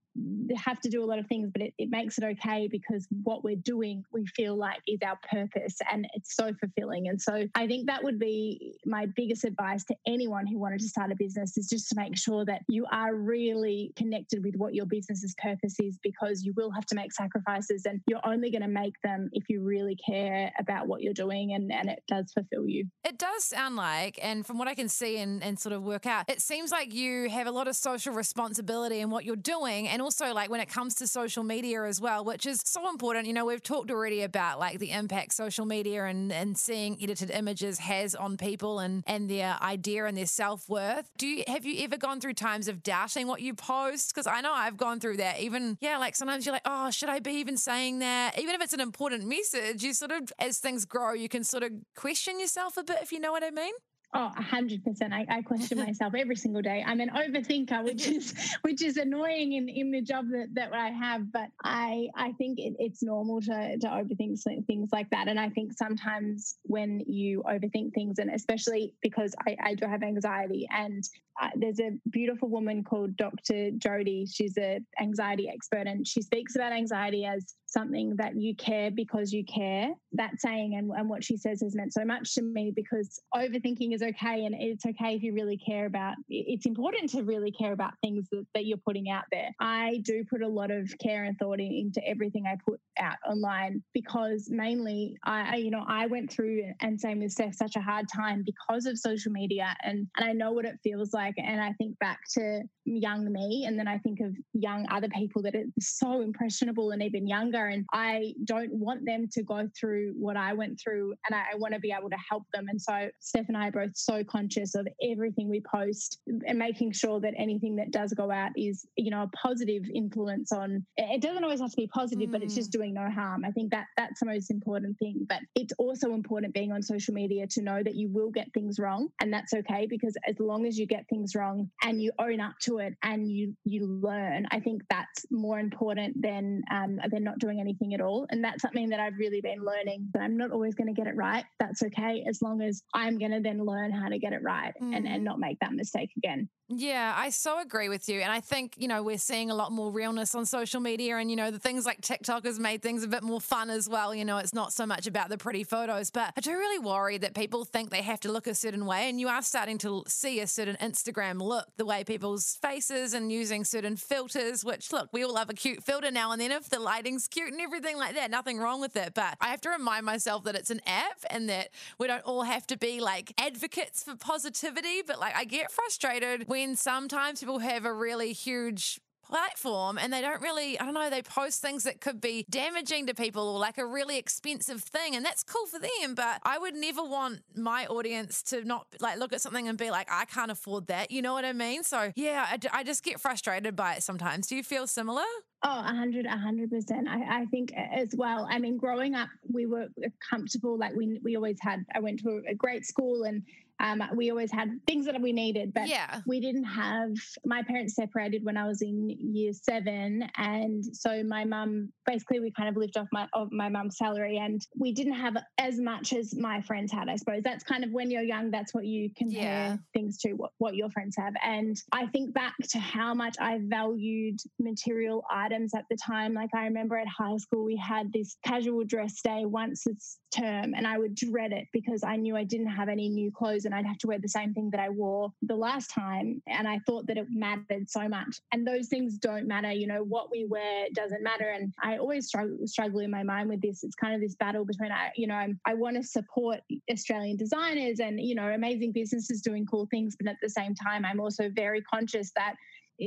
have to do a lot of things, but it, it makes it okay because what we're doing, we feel like is our purpose and it's so fulfilling. And so I think that would be my biggest advice to anyone who wanted to start a business is just to make sure that you are really connected with what your business's purpose is because you will have to make sacrifices and you're only going to make them if you really care about what you're doing and, and it does fulfill you. It does sound like, and from what I can see and, and sort of work out, it seems like you have a lot of social responsibility in what you're doing and also like when it comes to social media as well, which is so important. You know, we've talked already about like the impact social media and, and seeing edited images has on people and, and their idea and their self worth. Do you have you ever gone through times of doubting what you post? Because I know I've gone through that. Even yeah, like sometimes you're like, oh, should I be even saying that? Even if it's an important message, you sort of as things grow, you can sort of question yourself a bit, if you know what I mean. Oh, hundred percent. I, I question myself every single day. I'm an overthinker, which is which is annoying in, in the job that, that I have. But I I think it, it's normal to to overthink things like that. And I think sometimes when you overthink things, and especially because I, I do have anxiety, and uh, there's a beautiful woman called Dr. Jodie. She's an anxiety expert, and she speaks about anxiety as something that you care because you care. That saying and, and what she says has meant so much to me because overthinking is okay, and it's okay if you really care about. It's important to really care about things that, that you're putting out there. I do put a lot of care and thought into everything I put out online because mainly I, you know, I went through and same with Steph such a hard time because of social media, and and I know what it feels like and i think back to young me and then i think of young other people that are so impressionable and even younger and i don't want them to go through what i went through and i, I want to be able to help them and so steph and i are both so conscious of everything we post and making sure that anything that does go out is you know a positive influence on it doesn't always have to be positive mm. but it's just mm. doing no harm i think that that's the most important thing but it's also important being on social media to know that you will get things wrong and that's okay because as long as you get things wrong and you own up to it and you you learn i think that's more important than um, than not doing anything at all and that's something that i've really been learning that i'm not always going to get it right that's okay as long as i'm going to then learn how to get it right mm. and, and mm. not make that mistake again yeah, I so agree with you. And I think, you know, we're seeing a lot more realness on social media. And, you know, the things like TikTok has made things a bit more fun as well. You know, it's not so much about the pretty photos. But I do really worry that people think they have to look a certain way. And you are starting to see a certain Instagram look, the way people's faces and using certain filters, which, look, we all have a cute filter now and then if the lighting's cute and everything like that. Nothing wrong with it. But I have to remind myself that it's an app and that we don't all have to be like advocates for positivity. But like, I get frustrated when sometimes people have a really huge platform and they don't really, I don't know, they post things that could be damaging to people or like a really expensive thing. And that's cool for them. But I would never want my audience to not like look at something and be like, I can't afford that. You know what I mean? So yeah, I, I just get frustrated by it sometimes. Do you feel similar? Oh, 100, 100%. I, I think as well. I mean, growing up, we were comfortable. Like we, we always had, I went to a great school and um, we always had things that we needed, but yeah. we didn't have. My parents separated when I was in year seven, and so my mum basically we kind of lived off my of my mum's salary, and we didn't have as much as my friends had. I suppose that's kind of when you're young, that's what you compare yeah. things to what, what your friends have. And I think back to how much I valued material items at the time. Like I remember at high school, we had this casual dress day once it's term, and I would dread it because I knew I didn't have any new clothes and I'd have to wear the same thing that I wore the last time. And I thought that it mattered so much. And those things don't matter. You know, what we wear doesn't matter. And I always struggle, struggle in my mind with this. It's kind of this battle between, I, you know, I'm, I want to support Australian designers and, you know, amazing businesses doing cool things. But at the same time, I'm also very conscious that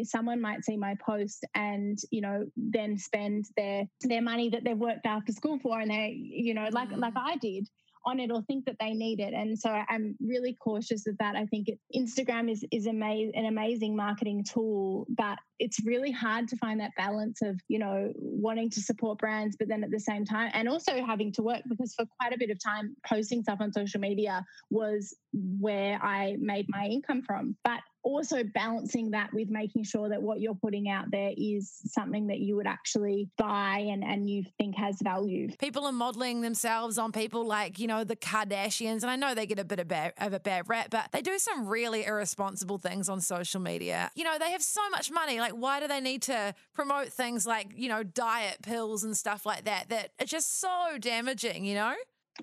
someone might see my post and you know then spend their their money that they've worked after school for and they you know like mm. like I did on it or think that they need it. And so I'm really cautious of that. I think it, Instagram is is ama- an amazing marketing tool, but it's really hard to find that balance of you know wanting to support brands, but then at the same time, and also having to work because for quite a bit of time, posting stuff on social media was where I made my income from. But also balancing that with making sure that what you're putting out there is something that you would actually buy and, and you think has value. People are modeling themselves on people like, you know, the Kardashians. And I know they get a bit of, bad, of a bad rap, but they do some really irresponsible things on social media. You know, they have so much money. Like, why do they need to promote things like, you know, diet pills and stuff like that that are just so damaging, you know?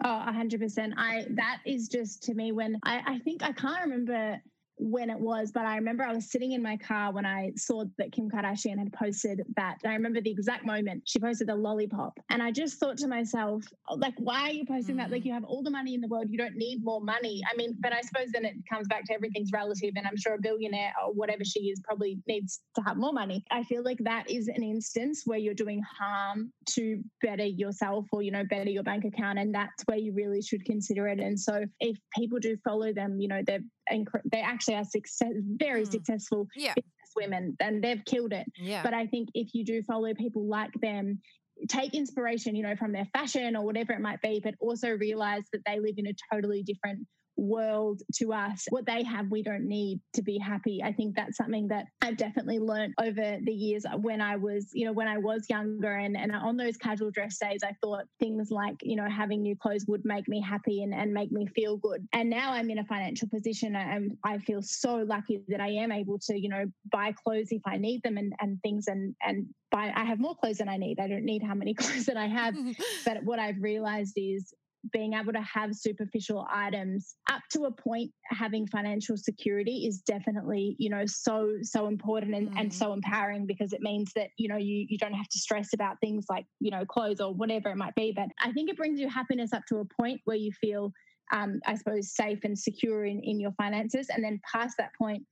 Oh, 100%. I that is just to me when I, I think I can't remember when it was, but I remember I was sitting in my car when I saw that Kim Kardashian had posted that. I remember the exact moment she posted the lollipop. And I just thought to myself, like, why are you posting mm. that? Like, mm. you have all the money in the world. You don't need more money. I mean, but I suppose then it comes back to everything's relative. And I'm sure a billionaire or whatever she is probably needs to have more money. I feel like that is an instance where you're doing harm to better yourself or, you know, better your bank account. And that's where you really should consider it. And so if people do follow them, you know, they're they actually are success, very mm. successful yeah. business women and they've killed it. Yeah. But I think if you do follow people like them, take inspiration, you know, from their fashion or whatever it might be, but also realize that they live in a totally different world to us. What they have, we don't need to be happy. I think that's something that I've definitely learned over the years when I was, you know, when I was younger and, and on those casual dress days, I thought things like, you know, having new clothes would make me happy and, and make me feel good. And now I'm in a financial position and I feel so lucky that I am able to, you know, buy clothes if I need them and, and things and, and buy, I have more clothes than I need. I don't need how many clothes that I have. but what I've realized is being able to have superficial items up to a point having financial security is definitely you know so so important and, mm. and so empowering because it means that you know you you don't have to stress about things like you know clothes or whatever it might be but i think it brings you happiness up to a point where you feel um, I suppose, safe and secure in, in your finances. And then past that point,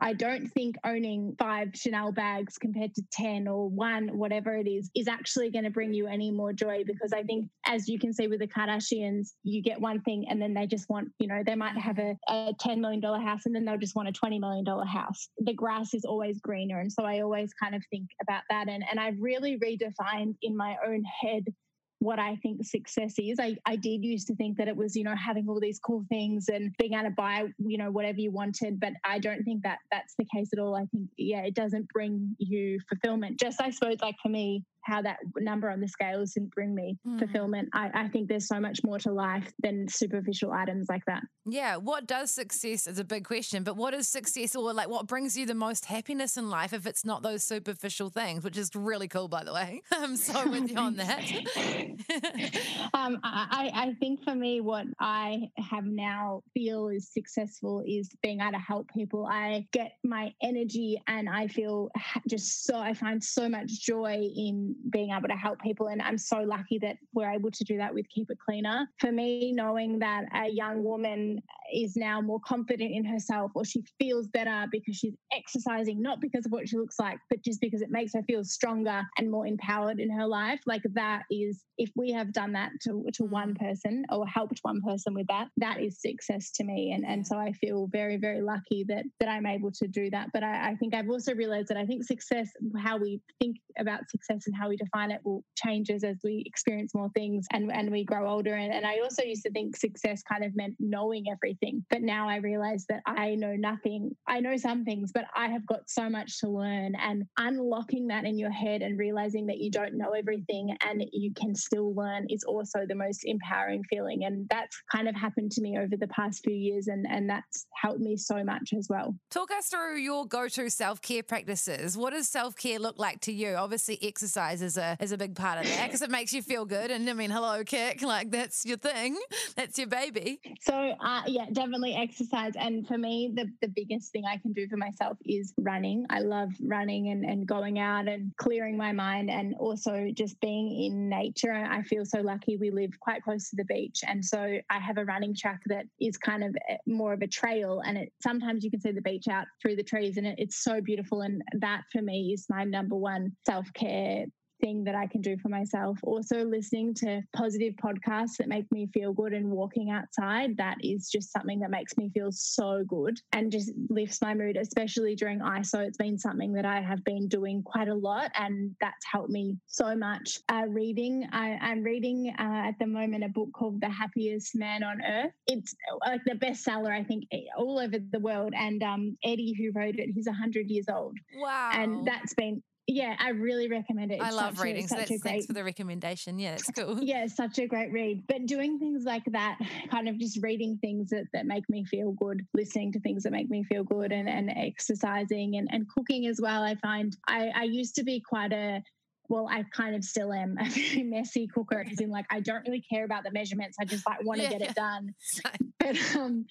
I don't think owning five Chanel bags compared to 10 or one, whatever it is, is actually going to bring you any more joy because I think, as you can see with the Kardashians, you get one thing and then they just want, you know, they might have a, a $10 million house and then they'll just want a $20 million house. The grass is always greener. And so I always kind of think about that. And, and I've really redefined in my own head what I think success is. I, I did used to think that it was, you know, having all these cool things and being able to buy, you know, whatever you wanted. But I don't think that that's the case at all. I think, yeah, it doesn't bring you fulfillment. Just, I suppose, like for me, how that number on the scales didn't bring me mm. fulfillment. I, I, think there's so much more to life than superficial items like that. Yeah. What does success is a big question, but what is success or like what brings you the most happiness in life if it's not those superficial things, which is really cool, by the way. I'm so with you on that. um, I, I think for me, what I have now feel is successful is being able to help people. I get my energy and I feel just so, I find so much joy in being able to help people. And I'm so lucky that we're able to do that with Keep It Cleaner. For me, knowing that a young woman is now more confident in herself or she feels better because she's exercising, not because of what she looks like, but just because it makes her feel stronger and more empowered in her life, like that is, if we have done that to, to mm. one person or helped one person with that, that is success to me. And, and so I feel very, very lucky that, that I'm able to do that. But I, I think I've also realized that I think success, how we think about success and how we define it will changes as we experience more things and, and we grow older. And, and I also used to think success kind of meant knowing everything. But now I realize that I know nothing. I know some things, but I have got so much to learn. And unlocking that in your head and realizing that you don't know everything and you can still learn is also the most empowering feeling. And that's kind of happened to me over the past few years. And, and that's helped me so much as well. Talk us through your go to self care practices. What does self care look like to you? Obviously, exercise is a is a big part of that because it makes you feel good. And I mean, hello, kic, like that's your thing, that's your baby. So uh, yeah, definitely exercise. And for me, the the biggest thing I can do for myself is running. I love running and and going out and clearing my mind, and also just being in nature. I feel so lucky. We live quite close to the beach, and so I have a running track that is kind of eh, more of a trail, and it sometimes you can see the beach out through the trees, and it, it's so beautiful. And that for me is my number one self care thing that I can do for myself. Also, listening to positive podcasts that make me feel good and walking outside, that is just something that makes me feel so good and just lifts my mood, especially during ISO. It's been something that I have been doing quite a lot, and that's helped me so much. Uh, reading, I, am reading uh, at the moment a book called The Happiest Man on Earth. It's like the bestseller, I think, all over the world. And um, Eddie, who wrote it, he's 100 years old. Wow. And that's been yeah, I really recommend it. It's I love reading. A, so that's, great, thanks for the recommendation. Yeah, it's cool. yeah, such a great read. But doing things like that, kind of just reading things that, that make me feel good, listening to things that make me feel good, and, and exercising and, and cooking as well. I find I, I used to be quite a well, I kind of still am a very messy cooker because in like I don't really care about the measurements. I just like want to yeah, get it done. But um,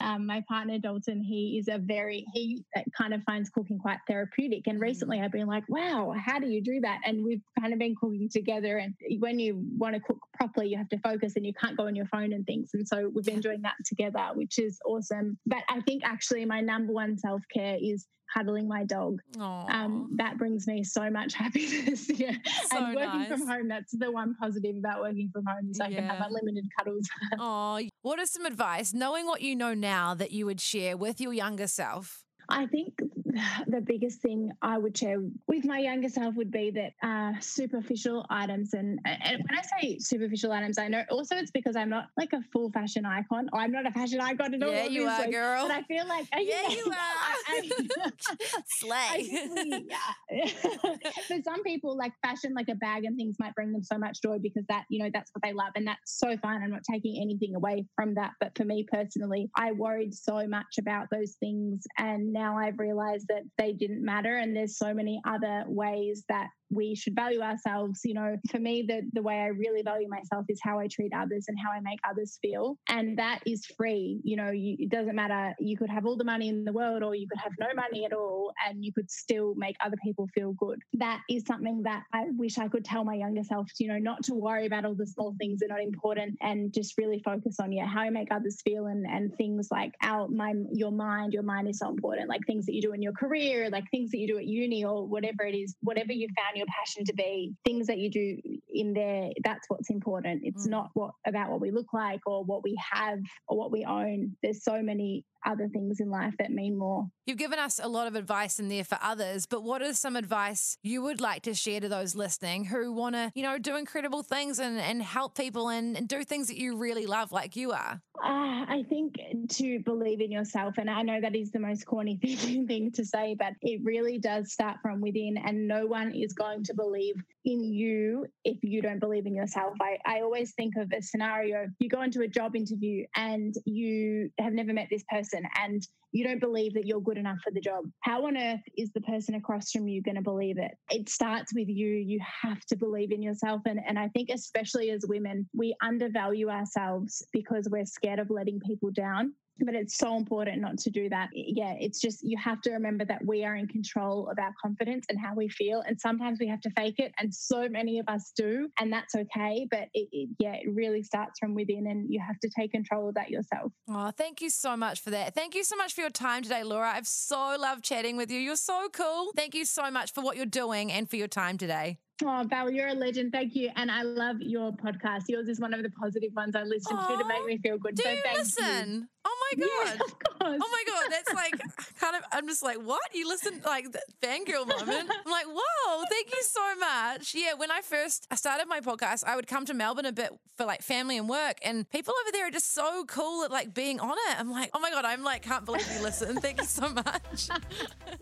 um, my partner Dalton, he is a very he uh, kind of finds cooking quite therapeutic. And recently mm. I've been like, wow, how do you do that? And we've kind of been cooking together. And when you want to cook properly, you have to focus and you can't go on your phone and things. And so we've been doing that together, which is awesome. But I think actually my number one self care is cuddling my dog. Um, that brings me so much happiness. yeah. So and working nice. from home, that's the one positive about working from home is I yeah. can have unlimited cuddles. oh, what is some advice, knowing what you know now, that you would share with your younger self? I think the biggest thing I would share with my younger self would be that uh, superficial items, and, and when I say superficial items, I know also it's because I'm not like a full fashion icon. I'm not a fashion icon at all. Yeah, you are, girl. But I feel like yeah, you are. Slay. yeah. For some people, like fashion, like a bag and things might bring them so much joy because that you know that's what they love, and that's so fine. I'm not taking anything away from that, but for me personally, I worried so much about those things, and now I've realized that they didn't matter, and there's so many other ways that we should value ourselves. You know, for me, the, the way I really value myself is how I treat others and how I make others feel. And that is free. You know, you, it doesn't matter. You could have all the money in the world or you could have no money at all and you could still make other people feel good. That is something that I wish I could tell my younger self, you know, not to worry about all the small things that are not important and just really focus on, yeah, how I make others feel and, and things like our, my, your mind, your mind is so important. Like things that you do in your career, like things that you do at uni or whatever it is, whatever you found your your passion to be, things that you do in there, that's what's important. It's mm. not what about what we look like or what we have or what we own. There's so many other things in life that mean more. You've given us a lot of advice in there for others, but what is some advice you would like to share to those listening who want to, you know, do incredible things and, and help people and, and do things that you really love like you are? Uh, I think to believe in yourself, and I know that is the most corny thing to say, but it really does start from within, and no one is going to believe in you if you don't believe in yourself. I, I always think of a scenario you go into a job interview and you have never met this person and you don't believe that you're good enough for the job. How on earth is the person across from you going to believe it? It starts with you. You have to believe in yourself. And, and I think, especially as women, we undervalue ourselves because we're scared of letting people down but it's so important not to do that. Yeah, it's just you have to remember that we are in control of our confidence and how we feel. And sometimes we have to fake it, and so many of us do, and that's okay. But it, it, yeah, it really starts from within, and you have to take control of that yourself. Oh, thank you so much for that. Thank you so much for your time today, Laura. I've so loved chatting with you. You're so cool. Thank you so much for what you're doing and for your time today. Oh, Bel, you're a legend. Thank you. And I love your podcast. Yours is one of the positive ones I listen to to make me feel good. Do so you listen? You. Oh my God. Yeah, of course. Oh my God. That's like kind of, I'm just like, what? You listen, like fangirl moment. I'm like, whoa, thank you so much. Yeah. When I first I started my podcast, I would come to Melbourne a bit for like family and work. And people over there are just so cool at like being on it. I'm like, oh my God, I'm like, can't believe you listen. Thank you so much.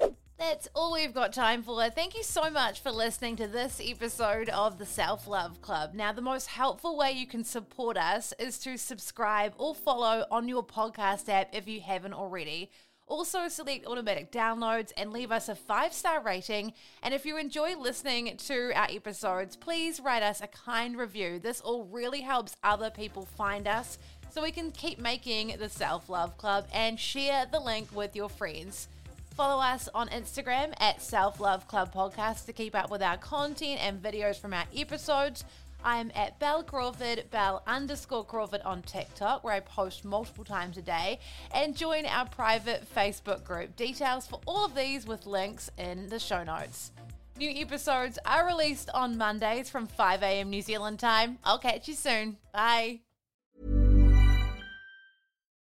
That's all we've got time for. Thank you so much for listening to this episode of the Self Love Club. Now, the most helpful way you can support us is to subscribe or follow on your podcast app if you haven't already. Also, select automatic downloads and leave us a five star rating. And if you enjoy listening to our episodes, please write us a kind review. This all really helps other people find us so we can keep making the Self Love Club and share the link with your friends. Follow us on Instagram at Self Love Club Podcast to keep up with our content and videos from our episodes. I'm at Bel Crawford, Bel underscore Crawford on TikTok, where I post multiple times a day, and join our private Facebook group. Details for all of these with links in the show notes. New episodes are released on Mondays from 5 a.m. New Zealand time. I'll catch you soon. Bye.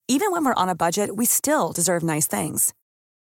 Even when we're on a budget, we still deserve nice things.